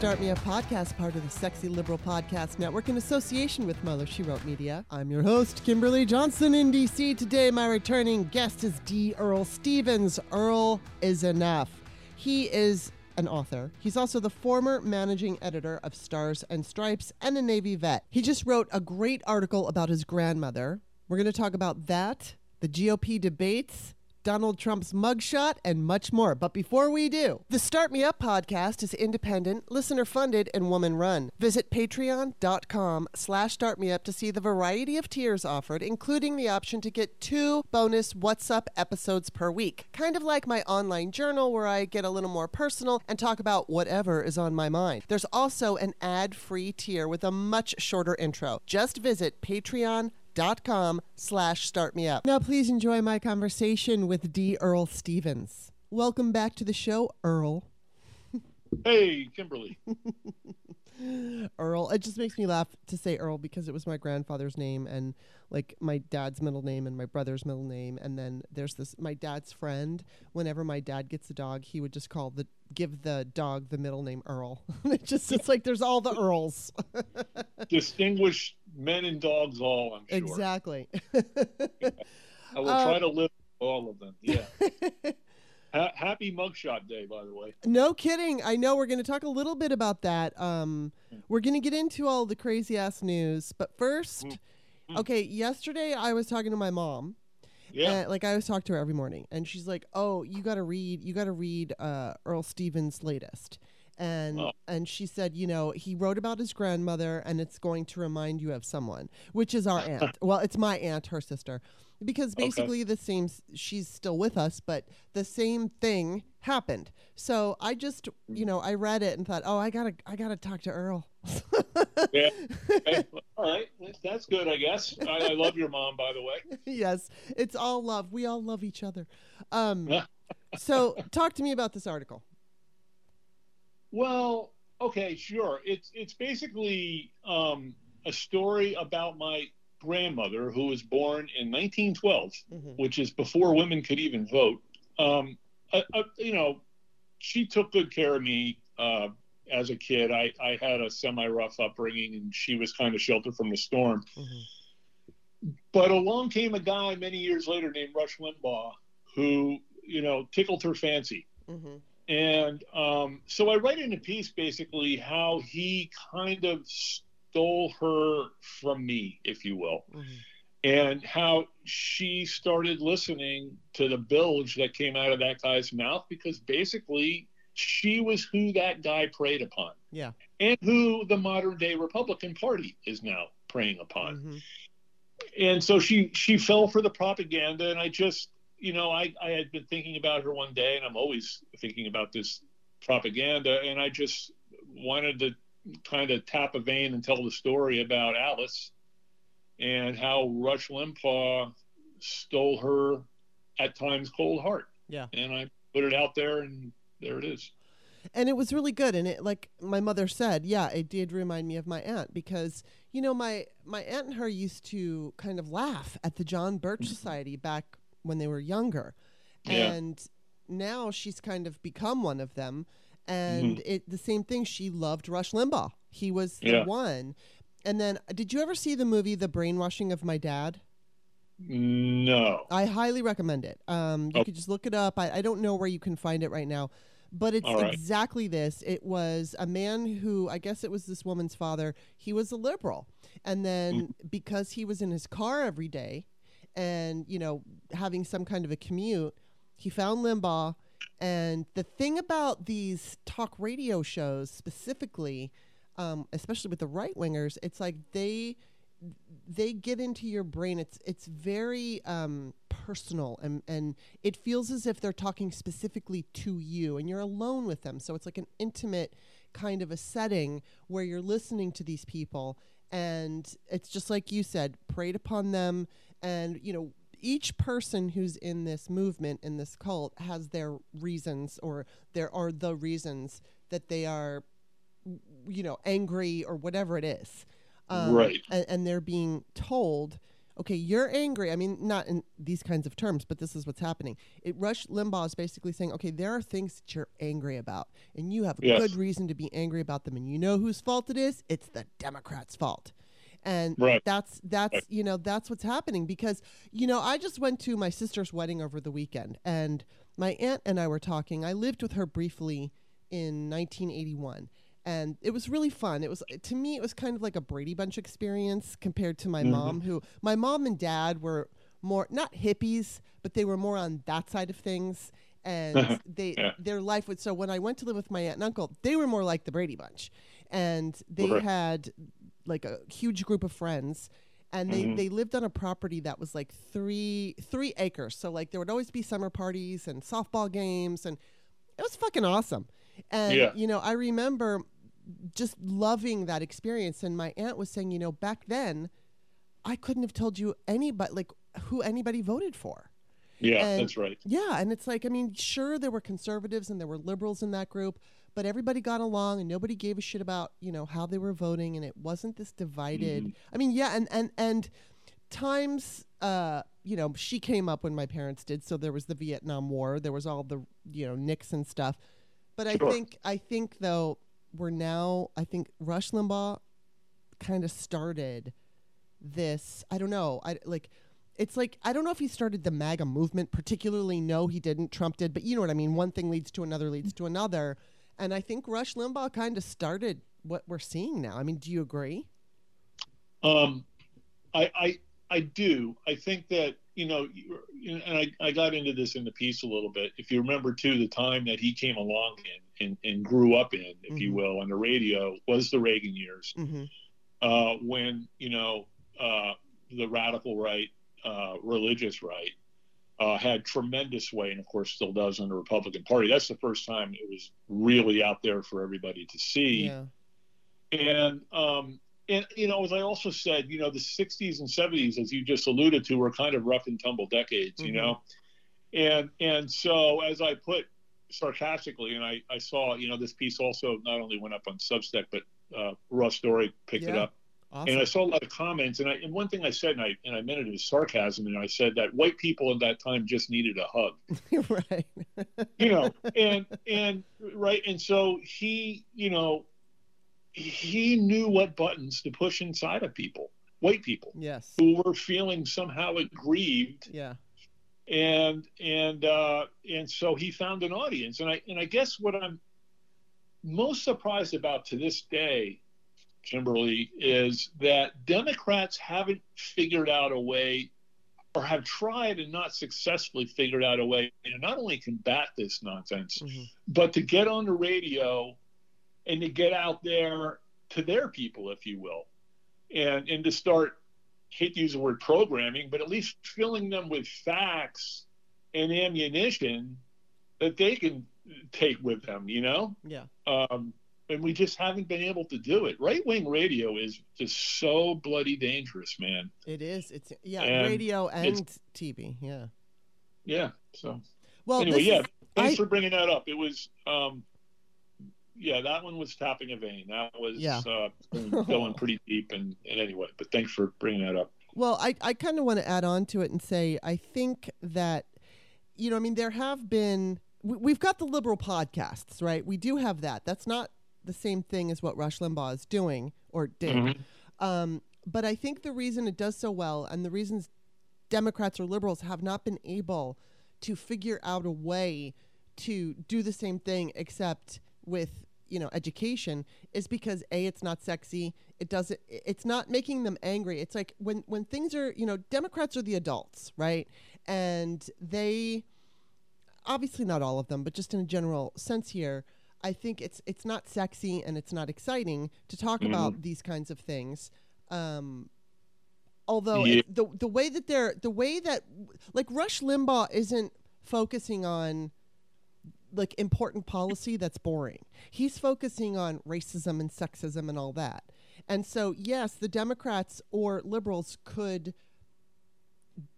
Start Me Up podcast, part of the Sexy Liberal Podcast Network in association with Mother She Wrote Media. I'm your host, Kimberly Johnson in DC. Today, my returning guest is D. Earl Stephens. Earl is enough. He is an author. He's also the former managing editor of Stars and Stripes and a Navy vet. He just wrote a great article about his grandmother. We're going to talk about that, the GOP debates, Donald Trump's mugshot, and much more. But before we do, the Start Me Up podcast is independent, listener-funded, and woman-run. Visit patreon.com slash startmeup to see the variety of tiers offered, including the option to get two bonus What's Up episodes per week. Kind of like my online journal where I get a little more personal and talk about whatever is on my mind. There's also an ad-free tier with a much shorter intro. Just visit patreon.com dot com slash start me up. Now please enjoy my conversation with D. Earl Stephens. Welcome back to the show, Earl. Hey, Kimberly. Earl. It just makes me laugh to say Earl because it was my grandfather's name and like my dad's middle name and my brother's middle name. And then there's this my dad's friend. Whenever my dad gets a dog, he would just call the give the dog the middle name Earl. it just it's like there's all the Earls. Distinguished men and dogs all, I'm sure. Exactly. I will Uh, try to live all of them. Yeah. Ha- happy mugshot day, by the way. No kidding. I know we're going to talk a little bit about that. Um, we're going to get into all the crazy ass news, but first, Mm. okay. Yesterday, I was talking to my mom. Yeah. Like I always talk to her every morning, and she's like, "Oh, you got to read. You got to read uh, Earl Stephens' latest." And Oh. and she said, you know, he wrote about his grandmother, and it's going to remind you of someone, which is our aunt. well, it's my aunt, her sister, because Okay. basically the same. She's still with us, but the same thing happened. So I just, you know, I read it and thought, oh, I gotta, I gotta talk to Earl. yeah. Okay. All right. That's good, I guess. I, I love your mom, by the way. yes, it's all love. We all love each other. Um, so talk to me about this article. Well, okay, sure. It's it's basically um, a story about my grandmother who was born in 1912. Mhm. which is before women could even vote. Um, uh, uh, you know, she took good care of me uh, as a kid. I, I had a semi rough upbringing, and she was kind of sheltered from the storm. Mhm. But along came a guy many years later named Rush Limbaugh who, you know, tickled her fancy. Mhm. And um, so I write in a piece basically how he kind of stole her from me, if you will Mhm. and how she started listening to the bilge that came out of that guy's mouth because basically she was who that guy preyed upon Yeah. and who the modern day Republican Party is now preying upon. Mhm. And so she she fell for the propaganda and I just you know I, I had been thinking about her one day and I'm always thinking about this propaganda and I just wanted to kind of tap a vein and tell the story about Alice and how Rush Limbaugh stole her at times cold heart. Yeah. And I put it out there and there it is. And it was really good. And it, like my mother said, yeah, it did remind me of my aunt because you know my my aunt and her used to kind of laugh at the John Birch mm-hmm. Society back when they were younger, Yeah. and now she's kind of become one of them. And it the same thing. She loved Rush Limbaugh. He was the one. And then, did you ever see the movie The Brainwashing of My Dad? No. I highly recommend it. Um, you Oh. could just look it up. I, I don't know where you can find it right now, but it's right. exactly this. It was a man who, I guess it was this woman's father. He was a liberal. And then Mm-hmm. because he was in his car every day and, you know, having some kind of a commute, he found Limbaugh And the thing about these talk radio shows specifically, um, especially with the right wingers, it's like they they get into your brain. It's it's very um, personal and and it feels as if they're talking specifically to you, and you're alone with them. So it's like an intimate kind of a setting where you're listening to these people, and it's just like you said, preyed upon them, and you know each person who's in this movement in this cult has their reasons or there are the reasons that they are you know angry or whatever it is. Um, right. and, and, they're being told okay you're angry. I mean not in these kinds of terms but this is what's happening. It rush limbaugh is basically saying okay there are things that you're angry about and you have a yes. good reason to be angry about them and you know whose fault it is? It's the democrats fault and right. that's that's right. you know that's what's happening because you know I just went to my sister's wedding over the weekend and my aunt and I were talking. I lived with her briefly in 1981 and it was really fun. It was to me it was kind of like a Brady Bunch experience compared to my mm-hmm. mom who my mom and dad were more not hippies, but they were more on that side of things and they yeah. their life would so when I went to live with my aunt and uncle, they were more like the Brady Bunch. And they right. had like a huge group of friends and they, mm-hmm. they lived on a property that was like three three acres so like there would always be summer parties and softball games and it was fucking awesome and yeah. you know i remember just loving that experience and my aunt was saying you know back then i couldn't have told you anybody like who anybody voted for yeah and, that's right yeah and it's like i mean sure there were conservatives and there were liberals in that group but everybody got along and nobody gave a shit about you know how they were voting and it wasn't this divided mm-hmm. i mean yeah and and and times uh you know she came up when my parents did so there was the vietnam war there was all the you know nixon stuff but sure. i think i think though we're now i think rush limbaugh kind of started this i don't know i like it's like I don't know if he started the MAGA movement particularly. No, he didn't. Trump did, but you know what I mean. One thing leads to another, leads to another. And I think Rush Limbaugh kind of started what we're seeing now. I mean, do you agree? Um, I, I, I do. I think that, you know, and I, I got into this in the piece a little bit. If you remember, too, the time that he came along in and, and grew up in, if mm-hmm. you will, on the radio was the Reagan years mm-hmm. uh, when, you know, uh, the radical right, uh, religious right, uh, had tremendous weight, and of course still does in the Republican Party. That's the first time it was really out there for everybody to see. Yeah. And um, and you know, as I also said, you know, the '60s and '70s, as you just alluded to, were kind of rough and tumble decades. Mm-hmm. You know, and and so as I put sarcastically, and I I saw, you know, this piece also not only went up on Substack, but uh, Raw Story picked yeah. it up Awesome. And I saw a lot of comments, and, I, and one thing I said, and I and I meant it as sarcasm, and I said that white people at that time just needed a hug, right? you know, and and right, and so he, you know, he knew what buttons to push inside of people, white people, yes, who were feeling somehow aggrieved, yeah, and and uh, and so he found an audience, and I and I guess what I'm most surprised about to this day Kimberly, is that Democrats haven't figured out a way or have tried and not successfully figured out a way to not only combat this nonsense, mm-hmm. but to get on the radio and to get out there to their people, if you will, and, and to start, hate to use the word programming, but at least filling them with facts and ammunition that they can take with them, you know? Yeah. Um, and we just haven't been able to do it. Right wing radio is just so bloody dangerous, man. It is. It's yeah, and radio and TV. Yeah. Yeah. So. Well, anyway, yeah. Is, thanks I, for bringing that up. It was, um, yeah, that one was tapping a vein. That was yeah. uh, going pretty deep, and, and anyway, but thanks for bringing that up. Well, I I kind of want to add on to it and say I think that, you know, I mean, there have been we've got the liberal podcasts, right? We do have that. That's not the same thing as what Rush Limbaugh is doing or did. Mm-hmm. Um, but I think the reason it does so well and the reasons Democrats or liberals have not been able to figure out a way to do the same thing except with you know education is because a it's not sexy it doesn't it's not making them angry it's like when when things are you know democrats are the adults right and they obviously not all of them, but just in a general sense here, I think it's it's not sexy and it's not exciting to talk Mhm. about these kinds of things. Um, although Yeah. it- the the way that they're the way that like Rush Limbaugh isn't focusing on like important policy that's boring. He's focusing on racism and sexism and all that. And so yes, the Democrats or liberals could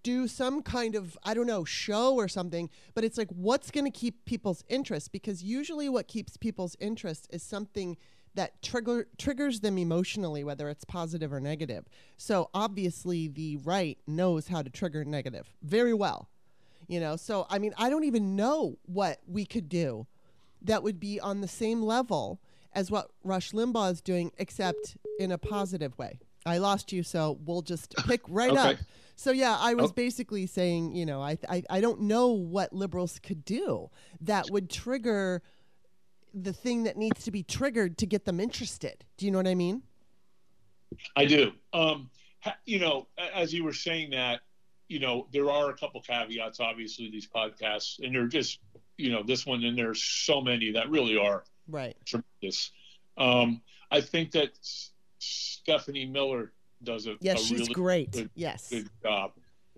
do some kind of I don't know show or something, but it's like what's going to keep people's interest because usually what keeps people's interest is something that trigger triggers them emotionally whether it's positive or negative. So obviously the right knows how to trigger negative very well. You know, so I mean I don't even know what we could do that would be on the same level as what Rush Limbaugh is doing except in a positive way. I lost you so we'll just pick right Okay. up. So yeah, I was Oh. basically saying, you know, I, I I don't know what liberals could do that would trigger the thing that needs to be triggered to get them interested. Do you know what I mean? I do. Um, you know, as you were saying that, you know, there are a couple caveats. Obviously, these podcasts, and they're just, you know, this one, and there's so many that really are Right. tremendous. Um, I think that Stephanie Miller does a, Yes, a she's really great. good- yes. good job.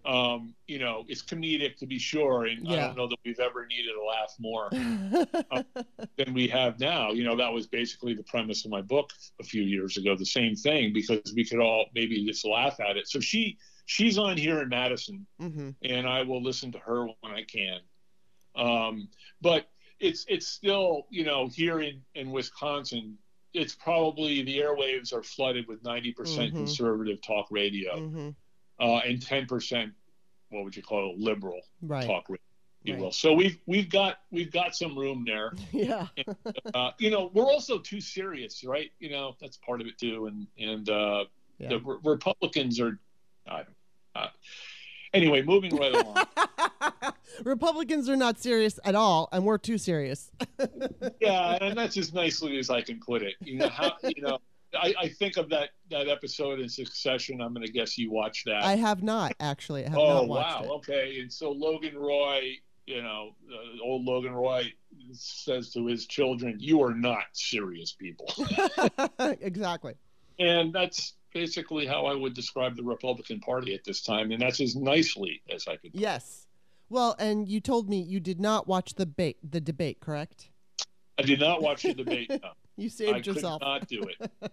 Um, you know, it's comedic to be sure, and I don't know that we've ever needed to laugh more than we have now. You know, that was basically the premise of my book a few years ago. The same thing because we could all maybe just laugh at it. So she she's on here in Madison, hmm and I will listen to her when I can. Um, but it's it's still you know here in in Wisconsin. It's probably the airwaves are flooded with 90% Mhm. conservative talk radio hmm uh, and 10% what would you call it liberal Right. talk radio you Right. will so we've we've got we've got some room there Yeah. uh, you know we're also too serious right you know that's part of it too and and uh, Yeah. the Re- republicans are I don't, uh, anyway moving right along Republicans are not serious at all, and we're too serious. yeah and that's as nicely as i can put it you know how you know I, I think of that that episode in succession i'm going to guess you watched that I have not actually. I have oh not watched wow okay and so logan roy you know uh, old logan roy says to his children you are not serious people exactly. and that's basically how i would describe the republican party at this time and that's as nicely as i could Yes. Well, and you told me you did not watch the debate. The debate, correct? i did not watch the debate no. You i saved could not do it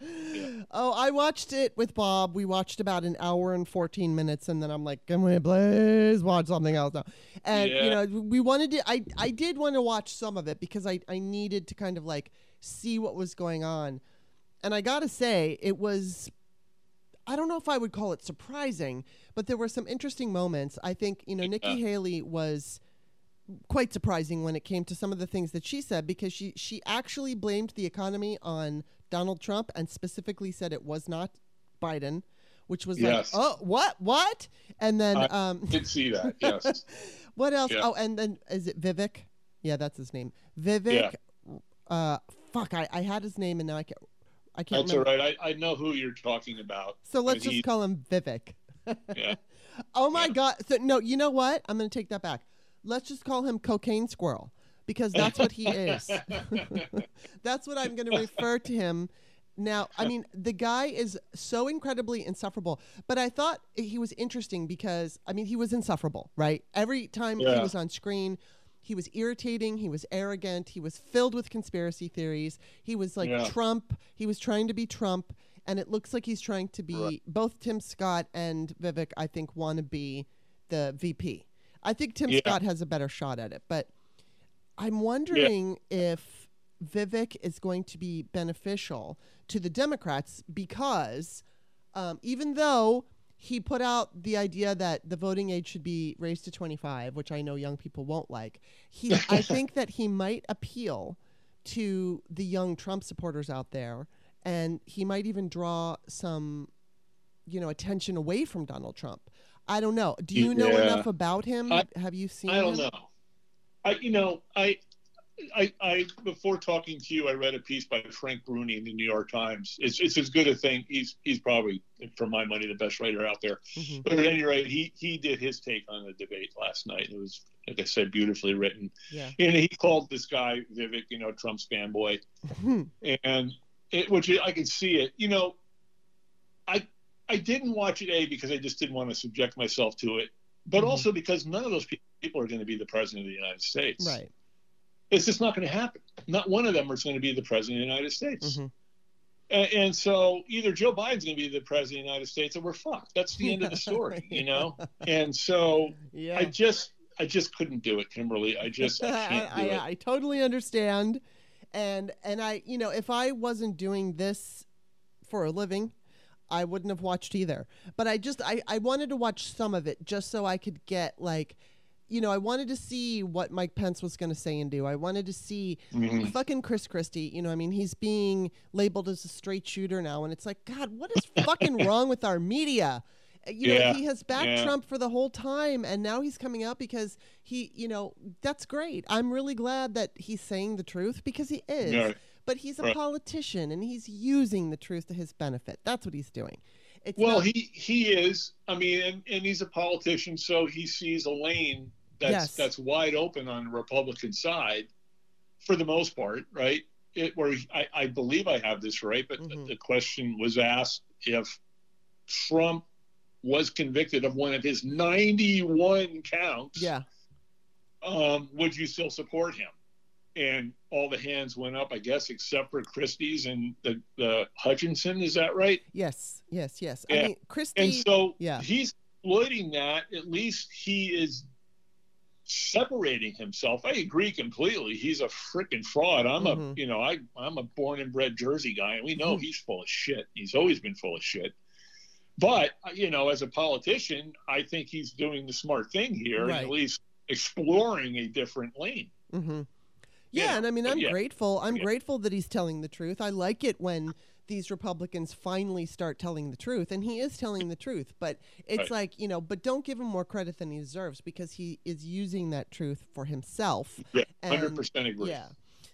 Yeah. Oh, I watched it with Bob. We watched about an hour and 14 minutes, and then I'm like, can we please watch something else now? And, you know, we wanted to, I, I did want to watch some of it because I, I needed to kind of like see what was going on. And I got to say, it was, I don't know if I would call it surprising, but there were some interesting moments. I think, you know, Nikki Yeah. Haley was quite surprising when it came to some of the things that she said because she she actually blamed the economy on Donald Trump and specifically said it was not Biden, which was Yes. like, oh, what, what? And then, I um, did see that yes what else? Yeah. Oh, and then is it Vivek? Yeah, that's his name. Vivek. Uh, fuck, I, I had his name and now I can't. I can't that's remember. right I, I know who you're talking about So let's just he- call him Vivek. Yeah Oh my Yeah. god! So no, you know what? I'm going to take that back. Let's just call him Cocaine Squirrel because that's what he is. that's what I'm going to refer to him. Now, I mean, the guy is so incredibly insufferable, but I thought he was interesting because I mean, he was insufferable, right? Every time he was on screen, he was irritating, he was arrogant, he was filled with conspiracy theories. He was like Yeah. Trump. He was trying to be Trump, and it looks like he's trying to be Right. both Tim Scott and Vivek. I think want to be the VP. I think Tim Yeah. Scott has a better shot at it, but I'm wondering if Vivek is going to be beneficial to the Democrats because um, even though he put out the idea that the voting age should be raised to 25, which I know young people won't like, he I think that he might appeal to the young Trump supporters out there, and he might even draw some, you know, attention away from Donald Trump. I don't know. Do you know Yeah. enough about him? I- Have you seen? I don't him? know. I you know I I, I before talking to you, I read a piece by Frank Bruni in the New York Times. It's it's as good a thing. He's he's probably, for my money, the best writer out there. Mm-hmm. But at any rate, he he did his take on the debate last night. It was, like I said, beautifully written. Yeah. And he called this guy Vivek, you know, Trump's fanboy, mm-hmm. and it, which I can see it. You know, I I didn't watch it a because I just didn't want to subject myself to it, but mm-hmm. also because none of those people are going to be the president of the United States. Right. It's just not going to happen. Not one of them is going to be the president of the United States. Mm-hmm. And, and, so either Joe Biden's going to be the president of the United States or we're fucked. That's the end of the story, you know? And so yeah. I just I just couldn't do it, Kimberly. I just I can't do I, it. I totally understand. And and I you know, if I wasn't doing this for a living, I wouldn't have watched either. But I just I, I wanted to watch some of it just so I could get like you know, I wanted to see what Mike Pence was going to say and do. I wanted to see mm-hmm. fucking Chris Christie. You know, I mean, he's being labeled as a straight shooter now, and it's like, God, what is fucking wrong with our media? You yeah. know, he has backed yeah. Trump for the whole time, and now he's coming out because he, you know, that's great. I'm really glad that he's saying the truth because he is. Yeah. But he's a right. politician, and he's using the truth to his benefit. That's what he's doing. It's well, not- he he is. I mean, and, and he's a politician, so he sees a lane that's yes. that's wide open on the Republican side, for the most part, right? It, where I, I believe I have this right, but mm-hmm. the, the question was asked if Trump was convicted of one of his 91 counts. Yeah. Um, would you still support him? And all the hands went up, I guess, except for Christie's and the, the Hutchinson. Is that right? Yes, yes, yes. Yeah. I mean, Christie. And so yeah. he's exploiting that. At least he is separating himself. I agree completely. He's a freaking fraud. I'm mm-hmm. a, you know, I I'm a born and bred Jersey guy, and we know mm-hmm. he's full of shit. He's always been full of shit. But you know, as a politician, I think he's doing the smart thing here, right. at least exploring a different lane. Mm-hmm. Yeah, yeah, and I mean, I'm yeah. grateful. I'm yeah. grateful that he's telling the truth. I like it when these Republicans finally start telling the truth, and he is telling the truth. But it's right. like you know, but don't give him more credit than he deserves because he is using that truth for himself. Yeah, hundred percent agree. Yeah.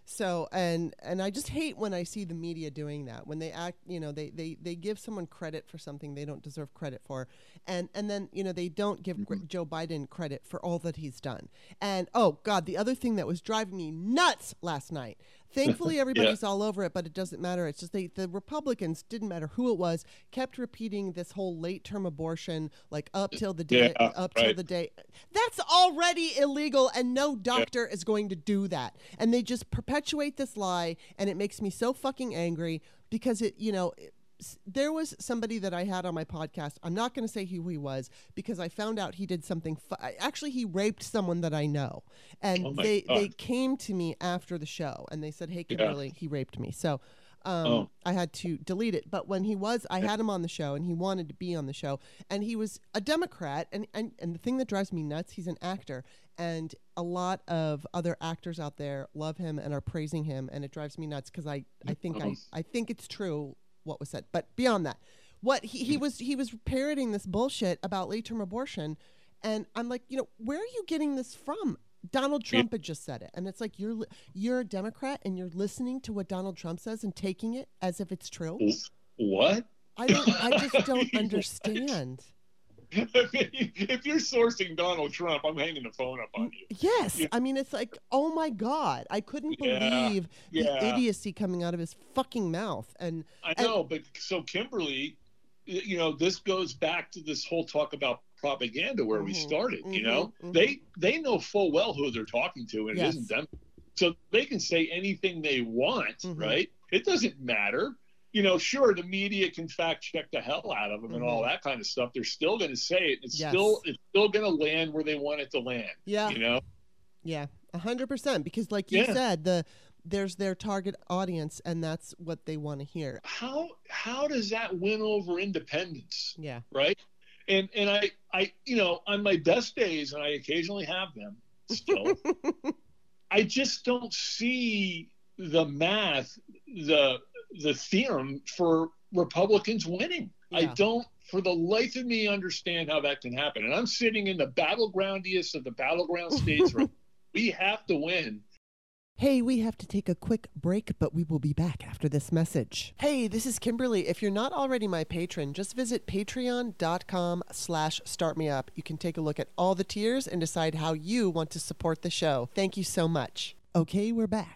So and and I just hate when I see the media doing that when they act you know they they, they give someone credit for something they don't deserve credit for and and then you know they don't give mm-hmm. Joe Biden credit for all that he's done and oh god the other thing that was driving me nuts last night Thankfully, everybody's yeah. all over it, but it doesn't matter. It's just they, the Republicans didn't matter who it was, kept repeating this whole late term abortion, like up till the day, yeah, up right. till the day. That's already illegal, and no doctor yeah. is going to do that. And they just perpetuate this lie, and it makes me so fucking angry because it, you know. It, there was somebody that I had on my podcast. I'm not going to say who he was because I found out he did something. Fu- actually, he raped someone that I know, and oh they God. they came to me after the show and they said, "Hey, Kimberly, yeah. he raped me." So. Um, oh. I had to delete it, but when he was, I had him on the show, and he wanted to be on the show, and he was a Democrat, and and, and the thing that drives me nuts, he's an actor, and a lot of other actors out there love him and are praising him, and it drives me nuts because I I think I I think it's true what was said. But beyond that, what he, he was he was parroting this bullshit about late term abortion, and I'm like, you know, where are you getting this from? Donald Trump had just said it, and it's like you're you're a Democrat and you're listening to what Donald Trump says and taking it as if it's true. What? I don't. I just don't understand. If you're sourcing Donald Trump, I'm hanging the phone up on you. Yes, yeah. I mean it's like, oh my god, I couldn't yeah. believe the yeah. idiocy coming out of his fucking mouth. And I know, and, but so Kimberly, you know, this goes back to this whole talk about propaganda where mm-hmm, we started. Mm-hmm, you know, mm-hmm. they they know full well who they're talking to, and yes. it isn't them. So they can say anything they want, mm-hmm. right? It doesn't matter you know, sure, the media can fact check the hell out of them mm-hmm. and all mm-hmm. that kind of stuff. They're still going to say it. It's yes. still it's still going to land where they want it to land. Yeah, you know. Yeah, a hundred percent. Because, like you yeah. said, the there's their target audience, and that's what they want to hear. How how does that win over independence? Yeah. Right. And and I I you know on my best days, and I occasionally have them still. I just don't see the math, the the theorem for Republicans winning. Yeah. I don't, for the life of me, understand how that can happen. And I'm sitting in the battlegroundiest of the battleground states. we have to win Hey, we have to take a quick break, but we will be back after this message. Hey, this is Kimberly. If you're not already my patron, just visit patreon.com slash startmeup. You can take a look at all the tiers and decide how you want to support the show. Thank you so much. Okay, we're back.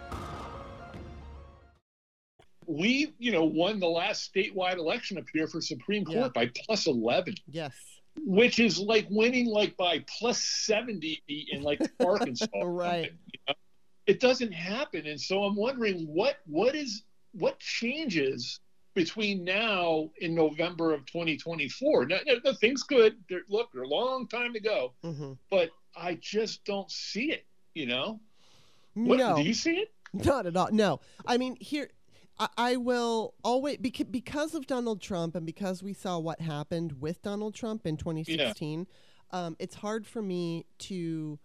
We, you know, won the last statewide election up here for Supreme Court Yeah. by plus 11. Yes. which is like winning like by plus 70 in like Arkansas. Right. you know? It doesn't happen. And so I'm wondering what what is what changes between now and November of 2024. Now, the thing's good. They're, look, they're a long time to go, Mm-hmm. but I just don't see it. You know? What, No. Do you see it? Not at all. No, I mean here, I, I will always because because of Donald Trump and because we saw what happened with Donald Trump in 2016. Um, it's hard for me to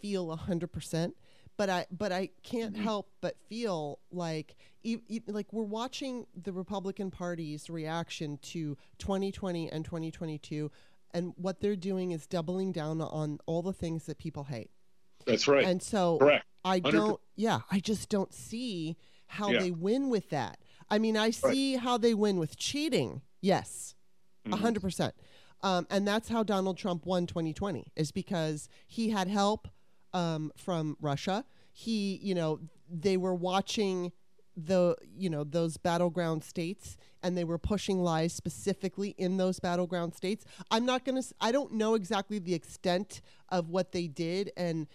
feel hundred percent, but I but I can't help but feel like e- e- like we're watching the Republican Party's reaction to 2020 and 2022, and what they're doing is doubling down on all the things that people hate. That's right. And so Correct. I 100%. don't, yeah, I just don't see how Yeah. they win with that. I mean, I see how they win with cheating. Yes, a Mhm. 100%. Um, and that's how Donald Trump won 2020, is because he had help um, from Russia. He, you know, they were watching the, you know, those battleground states and they were pushing lies specifically in those battleground states. I'm not going to, I don't know exactly the extent of what they did. And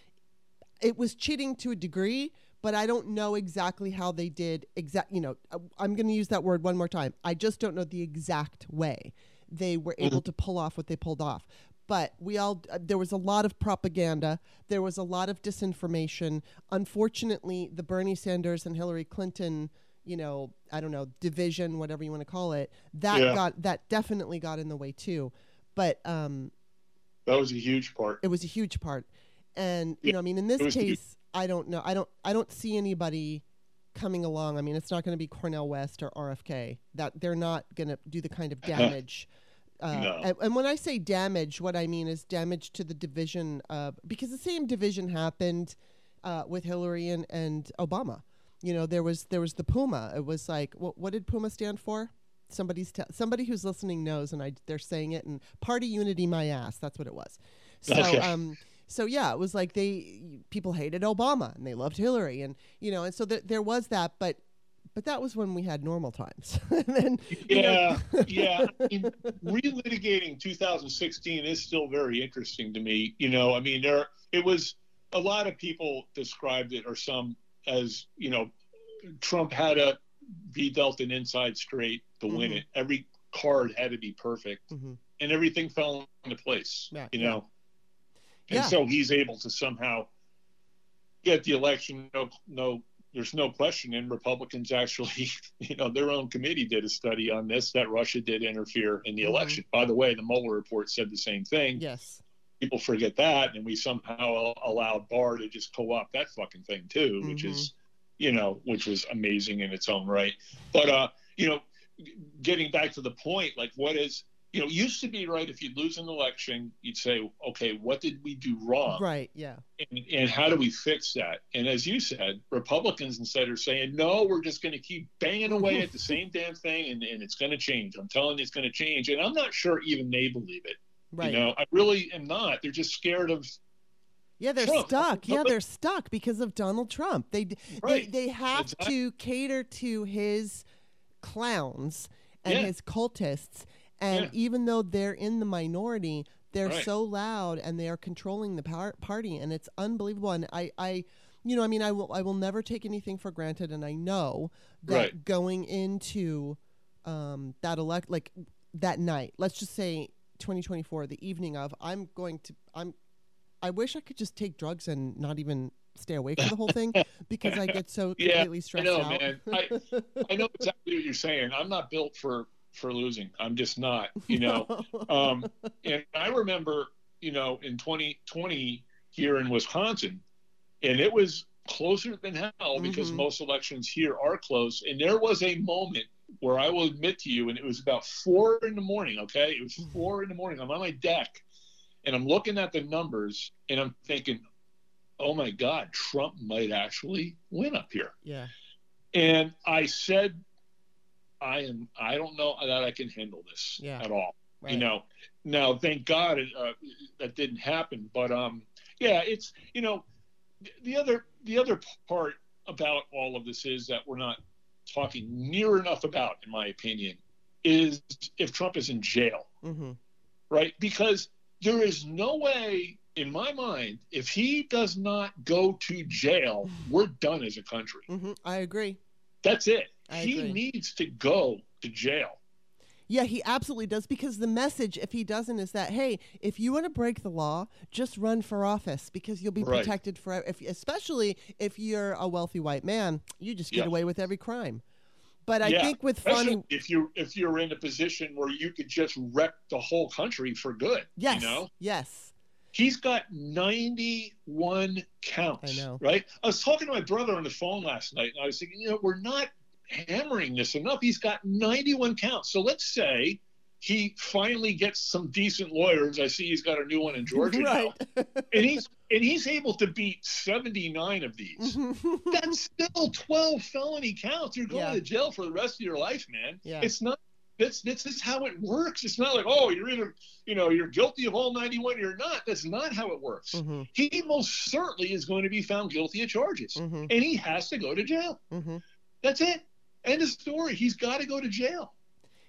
it was cheating to a degree, but I don't know exactly how they did exact. You know, uh, I'm going to use that word one more time. I just don't know the exact way they were able to pull off what they pulled off. But we all uh, there was a lot of propaganda. There was a lot of disinformation. Unfortunately, the Bernie Sanders and Hillary Clinton, you know, I don't know, division, whatever you want to call it, that Yeah. got that definitely got in the way too. But um, That was a huge part. it was a huge part and you Yeah, know i mean in this case. huge. I don't know. I don't i don't see anybody coming along. I mean it's not going to be cornel west or rfk that they're not going to do the kind of damage uh, No. and, and when i say damage what i mean is damage to the division uh, because the same division happened uh, with hillary and, and obama. You know there was there was the puma. It was like what, what did puma stand for? Somebody's somebody who's listening knows and I they're saying it and party unity my ass. That's what it was. So Okay. um so yeah it was like they people hated Obama and they loved Hillary and you know and so th- there was that but but that was when we had normal times and then Yeah, yeah. I mean, relitigating 2016 is still very interesting to me. You know, I mean, there it was a lot of people described it or some as you know, Trump had to be dealt an inside straight to win Mhm. it. Every card had to be perfect, Mhm. and everything fell into place. Yeah, you yeah. And Yeah. so he's able to somehow get the election. No, no, there's no question. And Republicans actually, you know, their own committee did a study on this that Russia did interfere in the Mhm. election. By the way, the Mueller report said the same thing. yes People forget that, and we somehow allowed Barr to just co-opt that fucking thing too, which Mhm. is, you know, which was amazing in its own right. But uh, you know, getting back to the point, like what is you know, used to be right if you lose an election, you'd say, okay, what did we do wrong? right yeah and, and how do we fix that? And as you said, Republicans instead are saying, no, we're just going to keep banging away at the same damn thing, and, and it's going to change. I'm telling you, it's going to change, and I'm not sure even they believe it. right You know, I really am not. They're just scared of Yeah, they're Trump. stuck. Yeah, they're stuck because of Donald Trump. They Right. they they have Exactly. to cater to his clowns and Yeah. his cultists, and Yeah. even though they're in the minority, they're Right. so loud and they are controlling the par- party, and it's unbelievable. And I, I, you know, I mean, I will I will never take anything for granted, and I know that Right. going into um, that elect like that night, let's just say 2024, the evening of, I'm going to I'm I wish I could just take drugs and not even stay awake for the whole thing because I get so Yeah, completely I know, out. man. I, I know exactly what you're saying. I'm not built for for losing. I'm just not. You know. um, and I remember, you know, in 2020 here in Wisconsin, and it was closer than hell because Mhm. most elections here are close. And there was a moment where I will admit to you, and it was about four in the morning. Okay, it was four in the morning. I'm on my deck, and I'm looking at the numbers, and I'm thinking, "Oh my God, Trump might actually win up here." yeah. And I said, I am, I don't know that I can handle this Yeah. at all. Right. You know, now, thank God it, uh, that didn't happen. But, um, yeah, it's, you know, the other, the other part about all of this is that we're not talking near enough about, in my opinion, is if Trump is in jail hmm right? Because there is no way, in my mind, if he does not go to jail, we're done as a country. hmm I agree. That's it. I he agree. needs to go to jail. Yeah, he absolutely does because the message, if he doesn't, is that hey, if you want to break the law, just run for office because you'll be Right. protected forever. If, especially if you're a wealthy white man, you just get Yeah. away with every crime. But I Yeah, think with Especially funny, if you if you're in a position where you could just wreck the whole country for good. yes, You know, yes, he's got 91 counts. I know. Right. I was talking to my brother on the phone last night, and I was thinking, you know, we're not hammering this enough. He's got 91 counts. So let's say he finally gets some decent lawyers. I see he's got a new one in Georgia right. now, and he's and he's able to beat 79 of these. That's still 12 felony counts. You're going Yeah. to jail for the rest of your life, man. Yeah. It's not. This this is how it works. It's not like oh you're either you know you're guilty of all 91 or you're not. That's not how it works. Mhm. He most certainly is going to be found guilty of charges, Mhm. and he has to go to jail. Mhm. That's it. End of story. He's got to go to jail.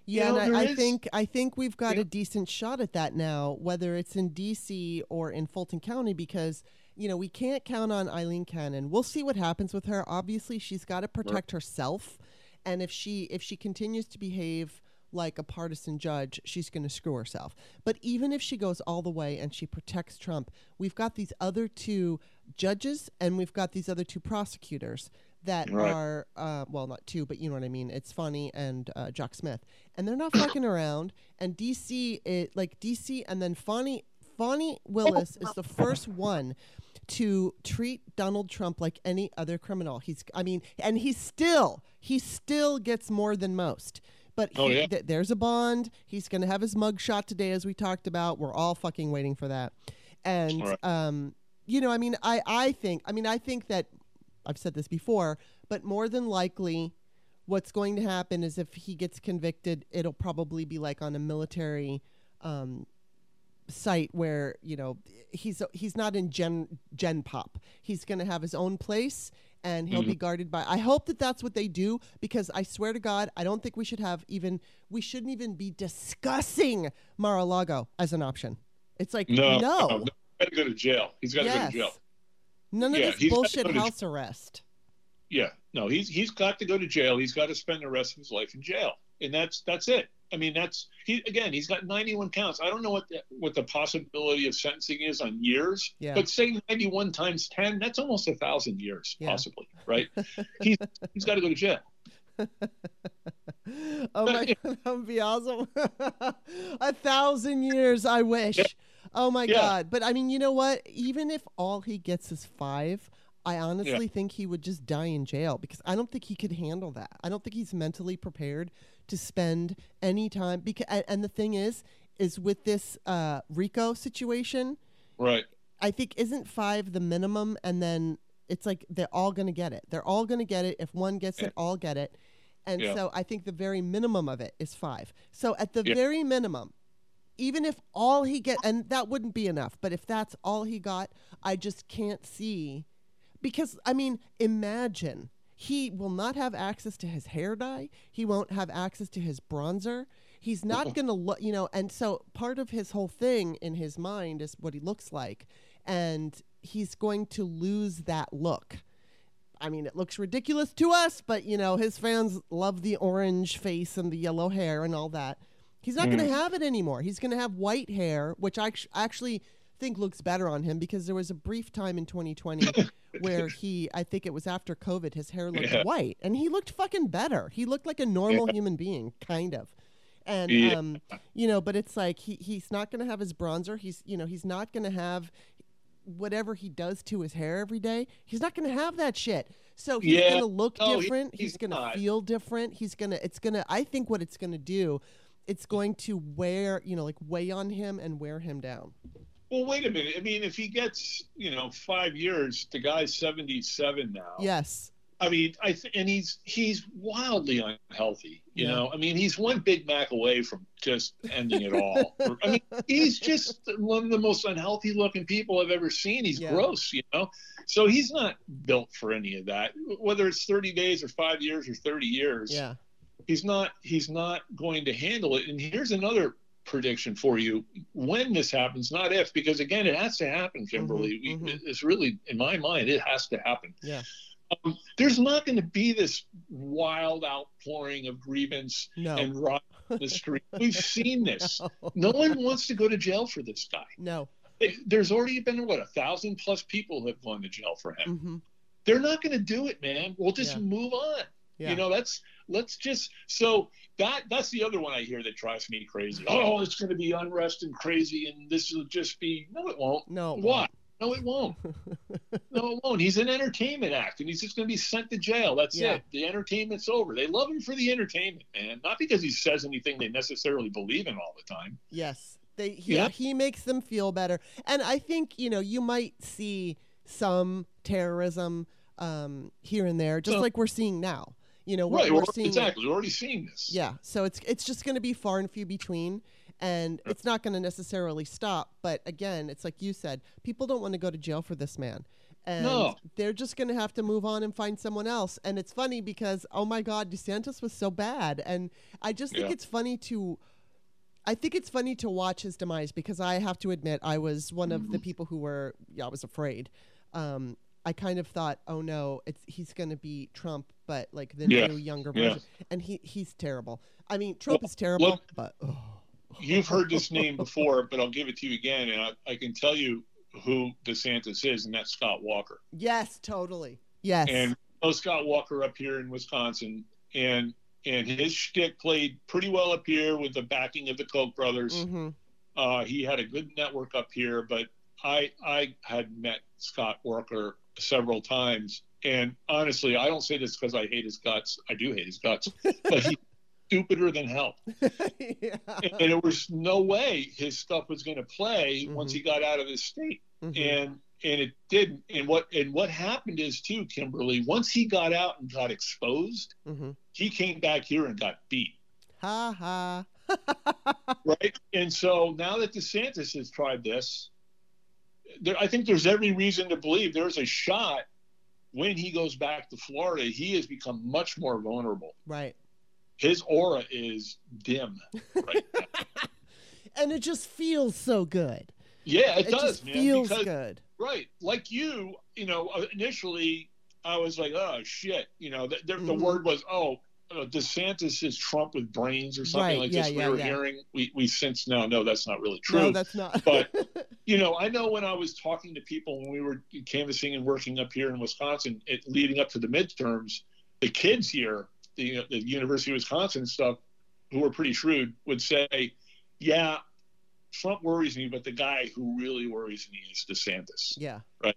Yeah, know, and I, I is- think I think we've got Yeah. a decent shot at that now, whether it's in D.C. or in Fulton County, because you know we can't count on Aileen Cannon. We'll see what happens with her. Obviously, she's got to protect herself, and if she if she continues to behave like a partisan judge, she's going to screw herself. But even if she goes all the way and she protects Trump, we've got these other two judges and we've got these other two prosecutors that Right. are uh, well, not two, but you know what I mean. It's Fani and uh, Jack Smith, and they're not fucking around. And DC, it like DC, and then Fani Fani Willis is the first one to treat Donald Trump like any other criminal. He's, I mean, and he still he still gets more than most. But Oh, yeah. th- there's a bond. He's going to have his mug shot today, as we talked about. We're all fucking waiting for that. And Right. um, you know, I mean, I I think, I mean, I think that I've said this before, but more than likely, what's going to happen is if he gets convicted, it'll probably be like on a military um, site where you know he's he's not in gen gen pop. He's going to have his own place. And he'll be guarded by. I hope that that's what they do because I swear to God, I don't think we should have even. We shouldn't even be discussing Mar-a-Lago as an option. It's like No, no, no, He's got to go to jail. He's got to go to jail. None of Yeah, this bullshit to- house arrest. Yeah, no, he's he's got to go to jail. He's got to spend the rest of his life in jail, and that's that's it. I mean, that's he again. He's got 91 counts. I don't know what the, what the possibility of sentencing is on years, Yeah. but say 91 times 10, that's almost a thousand years, Yeah. possibly, right? he's he's got to go to jail. oh my god, that would be awesome. a thousand years, I wish. Yeah. Oh my Yeah. god. But I mean, you know what? Even if all he gets is five, I honestly think he would just die in jail because I don't think he could handle that. I don't think he's mentally prepared to spend any time because and, and the thing is is with this uh Rico situation, Right. I think isn't five the minimum, and then it's like they're all going to get it. They're all going to get it. If one gets Yeah. it, all get it. And Yeah. so I think the very minimum of it is five. So at the Yeah. very minimum, even if all he get, and that wouldn't be enough, but if that's all he got, I just can't see. Because, I mean, imagine he will not have access to his hair dye. He won't have access to his bronzer. He's not going to look, you know, and so part of his whole thing in his mind is what he looks like. And he's going to lose that look. I mean, it looks ridiculous to us, but, you know, his fans love the orange face and the yellow hair and all that. He's not going to have it anymore. He's going to have white hair, which I actually think looks better on him because there was a brief time in 2020 where he, I think it was after COVID, his hair looked Yeah. white and he looked fucking better. He looked like a normal Yeah. human being, kind of. And Yeah. um, you know, but it's like he he's not going to have his bronzer. He's you know he's not going to have whatever he does to his hair every day. He's not going to have that shit. So he's Yeah. going to look No, he- different. he's he's going to feel different. He's going to it's going to I think what it's going to do it's going to wear, you know, like weigh on him and wear him down. Well, wait a minute. I mean, if he gets, you know, five years, the guy's seventy-seven now. Yes. I mean, I th- and he's he's wildly unhealthy. You Yeah. know, I mean, he's one Big Mac away from just ending it all. I mean, he's just one of the most unhealthy looking people I've ever seen. He's Yeah. gross, you know. So he's not built for any of that. Whether it's thirty days or five years or thirty years, Yeah. He's not he's not going to handle it. And here's another prediction for you: when this happens, not if, because again, it has to happen, Kimberly. Mhm, mhm. It's really, in my mind, it has to happen. Yeah. Um, there's not going to be this wild outpouring of grievance No. and rot in the street. We've seen this. no. No one wants to go to jail for this guy. No. There's already been what a thousand plus people have gone to jail for him. Mhm. They're not going to do it, man. We'll just Yeah. move on. Yeah. You know, that's let's just so that that's the other one I hear that drives me crazy. Oh, it's going to be unrest and crazy, and this will just be no, it won't. no. it Why? No, it won't. no, it won't. He's an entertainment act, and he's just going to be sent to jail. That's Yeah. it. The entertainment's over. They love him for the entertainment, man. Not because he says anything they necessarily believe in all the time. Yes. They he, yeah. He makes them feel better. And I think, you know, you might see some terrorism um, here and there, just Well- like we're seeing now. You know, we're, right? we're We're, seeing exactly. We're already seeing this. Yeah. So it's it's just going to be far and few between and it's not going to necessarily stop, but again, it's like you said, people don't want to go to jail for this man. And No. they're just going to have to move on and find someone else. And it's funny because oh my god, DeSantis was so bad and I just think Yeah. it's funny to I think it's funny to watch his demise because I have to admit I was one of the people who were yeah, I was afraid. Um I kind of thought, oh no, it's he's going to be Trump, but like the Yeah. new younger Yeah. version, and he he's terrible. I mean, Trump Well, is terrible, look- but oh. You've heard this name before, but I'll give it to you again, and I, I can tell you who DeSantis is, and that's Scott Walker. yes, totally, yes, And oh, Scott Walker up here in Wisconsin, and and his shtick played pretty well up here with the backing of the Koch brothers. hmm Uh, he had a good network up here, but I I had met Scott Walker several times, and honestly, I don't say this because I hate his guts. I do hate his guts, but he's stupider than hell. yeah. And there was no way his stuff was going to play once Mhm. he got out of his state, Mhm. and and it didn't. And what and what happened is too, Kimberly. Once he got out and got exposed, Mhm. he came back here and got beat. ha ha. right? And so now that DeSantis has tried this, there, I think there's every reason to believe there's a shot when he goes back to Florida, he has become much more vulnerable. right, His aura is dim right and it just feels so good. Yeah, it, It, does, just man. feels because, good. Right, like you, you know, initially I was like, oh shit, you know, the, the, the Mhm. word was, oh, uh, DeSantis is Trump with brains or something Right, like yeah, this. yeah, we were yeah. hearing, we we since now know that's not really true. No, that's not. But- you know, I know when I was talking to people when we were canvassing and working up here in Wisconsin, it, leading up to the midterms, the kids here, the, the University of Wisconsin stuff, who were pretty shrewd, would say, "Yeah, Trump worries me, but the guy who really worries me is DeSantis." yeah, Right.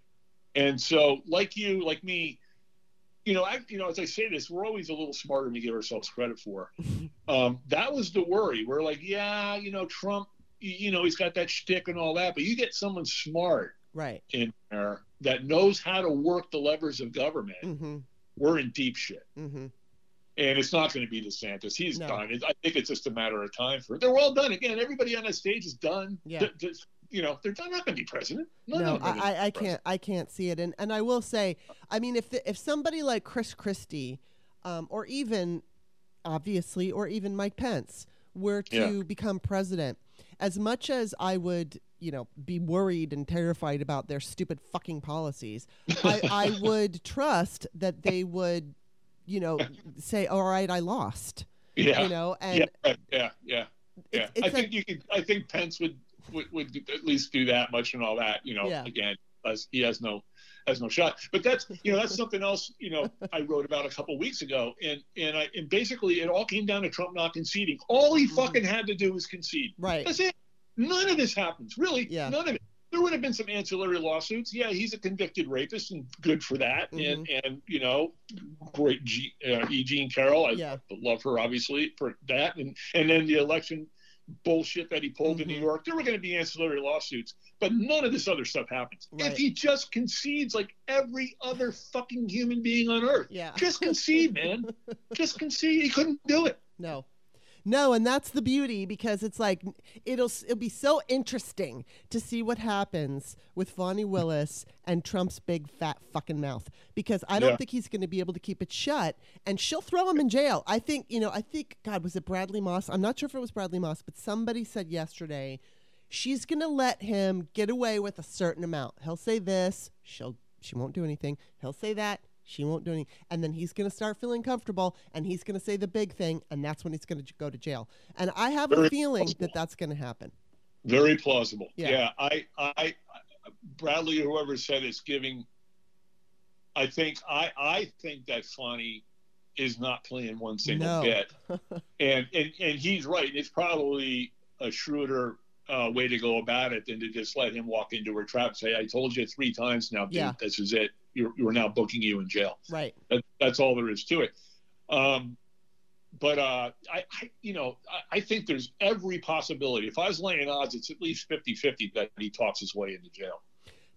And so, like you, like me, you know, I, you know, as I say this, we're always a little smarter than we give ourselves credit for. um, that was the worry. We're like, yeah, you know, Trump, you know, he's got that shtick and all that, but you get someone smart right. in there that knows how to work the levers of government, hmm we're in deep shit. hmm And it's not going to be DeSantis. He's No. done. I think it's just a matter of time for it. They're all done. Again, everybody on that stage is done. Yeah. Th- th- you know, they're not going to be president. None no, of them are gonna I, I, can't I can't see it, and and I will say, I mean, if the, if somebody like Chris Christie, um, or even obviously, or even Mike Pence were to become president, as much as I would, you know, be worried and terrified about their stupid fucking policies, I, I would trust that they would, you know, say, all right, I lost, Yeah. you know, and yeah, yeah, yeah, yeah. it's, it's I think you could. I think Pence would would, would at least do that much and all that. You know, Yeah. again, as he has no has no shot. But that's you know that's something else. You know, I wrote about a couple weeks ago, and and I and basically it all came down to Trump not conceding. All he fucking had to do was concede. Right. That's it. None of this happens. Really, Yeah. none of it. There would have been some ancillary lawsuits. Yeah, he's a convicted rapist, and good for that. And Mm-hmm. and you know, great G, uh, E. Jean Carroll. I Yeah. love her obviously for that. And and then the election bullshit that he pulled in New Mhm. York. There were going to be ancillary lawsuits, but none of this other stuff happens. Right. If he just concedes like every other fucking human being on earth, Yeah. just concede, man. just concede. He couldn't do it. No. No, and that's the beauty because it's like it'll it'll be so interesting to see what happens with Fani Willis and Trump's big fat fucking mouth because I don't Yeah. think he's going to be able to keep it shut and she'll throw him in jail. I think, you know, I think God was it Bradley Moss? I'm not sure if it was Bradley Moss, but somebody said yesterday she's going to let him get away with a certain amount. He'll say this, she'll she won't do anything. He'll say that, she won't do anything. And then he's going to start feeling comfortable and he's going to say the big thing and that's when he's going to go to jail. And I have a feeling possible. that that's going to happen. Very plausible. Yeah. Yeah. I, I, Bradley, or whoever said it's giving. I think I, I think that Fani is not playing one single No. bit, and, and and he's right. It's probably a shrewder uh, way to go about it than to just let him walk into her trap. and Say, I told you three times now, dude. Yeah. This is it. You're, you're now booking you in jail. Right. That, that's all there is to it. Um, but uh, I, I, you know, I, I think there's every possibility. If I was laying odds, it's at least 50-50 that he talks his way into jail.